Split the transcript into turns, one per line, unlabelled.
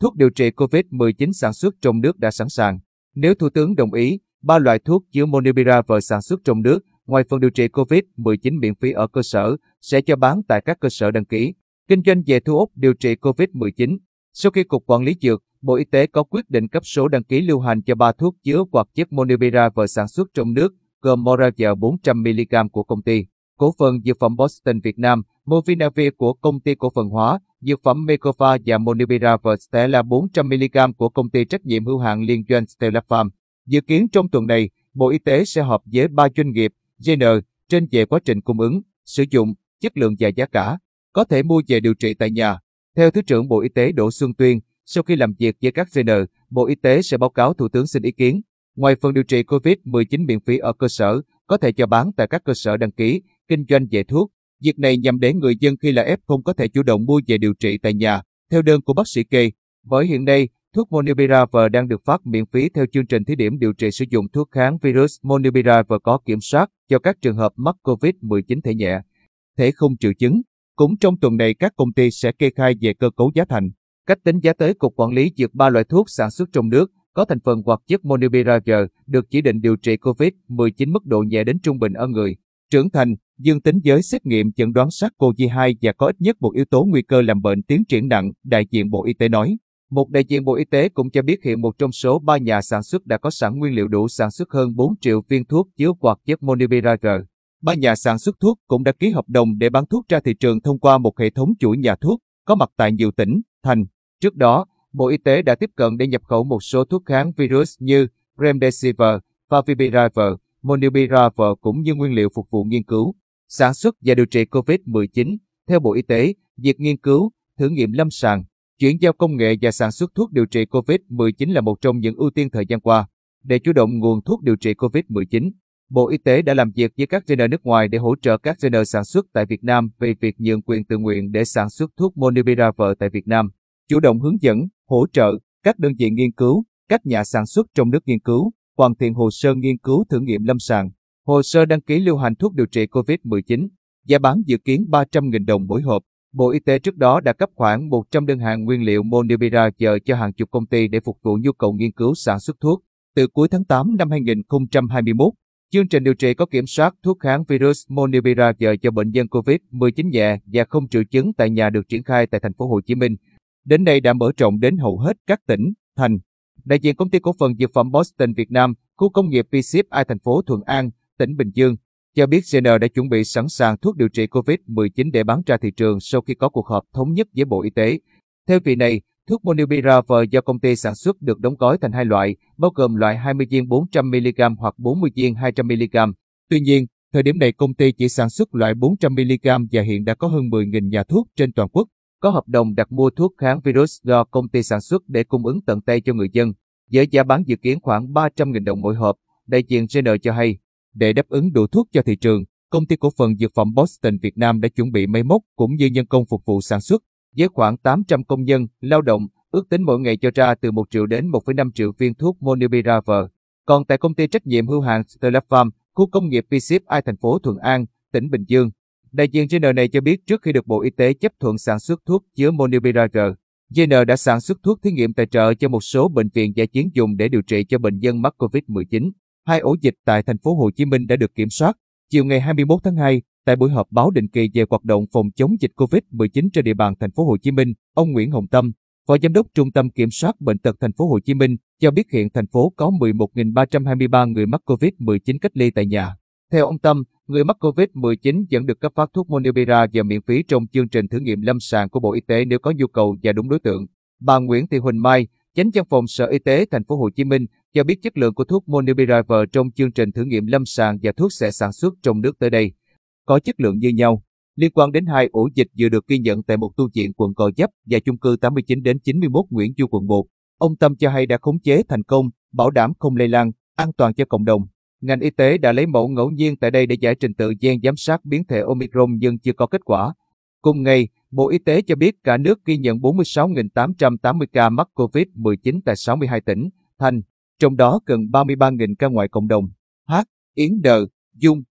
Thuốc điều trị COVID-19 sản xuất trong nước đã sẵn sàng. Nếu Thủ tướng đồng ý, ba loại thuốc chứa Monupiravir sản xuất trong nước, ngoài phần điều trị COVID-19 miễn phí ở cơ sở, sẽ cho bán tại các cơ sở đăng ký. Kinh doanh về thu hút điều trị COVID-19. Sau khi Cục Quản lý Dược, Bộ Y tế có quyết định cấp số đăng ký lưu hành cho ba thuốc chứa hoạt chất Monupiravir sản xuất trong nước, gồm Moravir 400mg của công ty cổ phần dược phẩm Boston Việt Nam, Movinavir của công ty cổ phần hóa, dược phẩm Mecofa và Monupiravir Stella 400mg của công ty trách nhiệm hữu hạn liên doanh Stella Farm. Dự kiến trong tuần này, Bộ Y tế sẽ họp với ba doanh nghiệp, GN, trên về quá trình cung ứng, sử dụng, chất lượng và giá cả. Có thể mua về điều trị tại nhà. Theo Thứ trưởng Bộ Y tế Đỗ Xuân Tuyên, sau khi làm việc với các GN, Bộ Y tế sẽ báo cáo Thủ tướng xin ý kiến. Ngoài phần điều trị COVID-19 miễn phí ở cơ sở, có thể cho bán tại các cơ sở đăng ký, kinh doanh về thuốc. Việc này nhằm để người dân khi là F0 có thể chủ động mua về điều trị tại nhà, theo đơn của bác sĩ kê. Bởi hiện nay, thuốc Monubiravir đang được phát miễn phí theo chương trình thí điểm điều trị sử dụng thuốc kháng virus Monubiravir có kiểm soát cho các trường hợp mắc COVID-19 thể nhẹ, thể không triệu chứng. Cũng trong tuần này các công ty sẽ kê khai về cơ cấu giá thành, cách tính giá tới Cục Quản lý Dược ba loại thuốc sản xuất trong nước có thành phần hoặc chất Monubiravir được chỉ định điều trị COVID-19 mức độ nhẹ đến trung bình ở người trưởng thành, dương tính với xét nghiệm chẩn đoán SARS-CoV-2 và có ít nhất một yếu tố nguy cơ làm bệnh tiến triển nặng, đại diện Bộ Y tế nói. Một đại diện Bộ Y tế cũng cho biết hiện một trong số ba nhà sản xuất đã có sẵn nguyên liệu đủ sản xuất hơn 4 triệu viên thuốc chứa quạt chất Monupiravir. Ba nhà sản xuất thuốc cũng đã ký hợp đồng để bán thuốc ra thị trường thông qua một hệ thống chuỗi nhà thuốc có mặt tại nhiều tỉnh, thành. Trước đó, Bộ Y tế đã tiếp cận để nhập khẩu một số thuốc kháng virus như Remdesivir, Favipiravir, Monupiravir cũng như nguyên liệu phục vụ nghiên cứu, sản xuất và điều trị COVID-19. Theo Bộ Y tế, việc nghiên cứu, thử nghiệm lâm sàng, chuyển giao công nghệ và sản xuất thuốc điều trị COVID-19 là một trong những ưu tiên thời gian qua. Để chủ động nguồn thuốc điều trị COVID-19, Bộ Y tế đã làm việc với các trainer nước ngoài để hỗ trợ các trainer sản xuất tại Việt Nam về việc nhượng quyền tự nguyện để sản xuất thuốc Monupiravir tại Việt Nam, chủ động hướng dẫn, hỗ trợ các đơn vị nghiên cứu, các nhà sản xuất trong nước nghiên cứu, hoàn thiện hồ sơ nghiên cứu thử nghiệm lâm sàng, hồ sơ đăng ký lưu hành thuốc điều trị COVID-19, giá bán dự kiến 300.000 đồng mỗi hộp. Bộ Y tế trước đó đã cấp khoảng 100 đơn hàng nguyên liệu Monupiravir cho hàng chục công ty để phục vụ nhu cầu nghiên cứu sản xuất thuốc. Từ cuối tháng 8 năm 2021, chương trình điều trị có kiểm soát thuốc kháng virus Monupiravir cho bệnh nhân COVID-19 nhẹ và không triệu chứng tại nhà được triển khai tại thành phố Hồ Chí Minh. Đến nay đã mở rộng đến hầu hết các tỉnh, thành, Đại diện công ty cổ phần dược phẩm Boston Việt Nam, khu công nghiệp PCFI thành phố Thuận An, tỉnh Bình Dương, cho biết CN đã chuẩn bị sẵn sàng thuốc điều trị COVID-19 để bán ra thị trường sau khi có cuộc họp thống nhất với Bộ Y tế. Theo vị này, thuốc Monubiravir do công ty sản xuất được đóng gói thành hai loại, bao gồm loại 20 viên 400mg hoặc 40 viên 200mg. Tuy nhiên, thời điểm này công ty chỉ sản xuất loại 400mg và hiện đã có hơn 10.000 nhà thuốc trên toàn quốc có hợp đồng đặt mua thuốc kháng virus do công ty sản xuất để cung ứng tận tay cho người dân, với giá bán dự kiến khoảng 300.000 đồng mỗi hộp, đại diện GN cho hay. Để đáp ứng đủ thuốc cho thị trường, công ty cổ phần dược phẩm Boston Việt Nam đã chuẩn bị máy móc cũng như nhân công phục vụ sản xuất, với khoảng 800 công nhân, lao động, ước tính mỗi ngày cho ra từ 1 triệu đến 1,5 triệu viên thuốc Monubiravir. Còn tại công ty trách nhiệm hữu hạn Sterlafarm, khu công nghiệp PCFI thành phố Thuận An, tỉnh Bình Dương, Đại diện GN này cho biết trước khi được Bộ Y tế chấp thuận sản xuất thuốc chứa Monubiravir, GN đã sản xuất thuốc thí nghiệm tài trợ cho một số bệnh viện giải chiến dùng để điều trị cho bệnh nhân mắc COVID-19. Hai ổ dịch tại thành phố Hồ Chí Minh đã được kiểm soát. Chiều ngày 21 tháng 2, tại buổi họp báo định kỳ về hoạt động phòng chống dịch COVID-19 trên địa bàn thành phố Hồ Chí Minh, ông Nguyễn Hồng Tâm, Phó Giám đốc Trung tâm Kiểm soát Bệnh tật thành phố Hồ Chí Minh, cho biết hiện thành phố có 11.323 người mắc COVID-19 cách ly tại nhà. Theo ông Tâm, người mắc COVID-19 vẫn được cấp phát thuốc Monupiravir miễn phí trong chương trình thử nghiệm lâm sàng của Bộ Y tế nếu có nhu cầu và đúng đối tượng. Bà Nguyễn Thị Huỳnh Mai, Chánh văn phòng Sở Y tế Thành phố Hồ Chí Minh cho biết chất lượng của thuốc Monupiravir trong chương trình thử nghiệm lâm sàng và thuốc sẽ sản xuất trong nước tới đây có chất lượng như nhau. Liên quan đến hai ổ dịch vừa được ghi nhận tại một tu viện quận Gò Vấp và chung cư 89 đến 91 Nguyễn Du quận 1, ông Tâm cho hay đã khống chế thành công, bảo đảm không lây lan, an toàn cho cộng đồng. Ngành y tế đã lấy mẫu ngẫu nhiên tại đây để giải trình tự gen giám sát biến thể Omicron nhưng chưa có kết quả. Cùng ngày, Bộ Y tế cho biết cả nước ghi nhận 46.880 ca mắc COVID-19 tại 62 tỉnh, thành, trong đó gần 33.000 ca ngoài cộng đồng. H. Yến Đờ, Dung,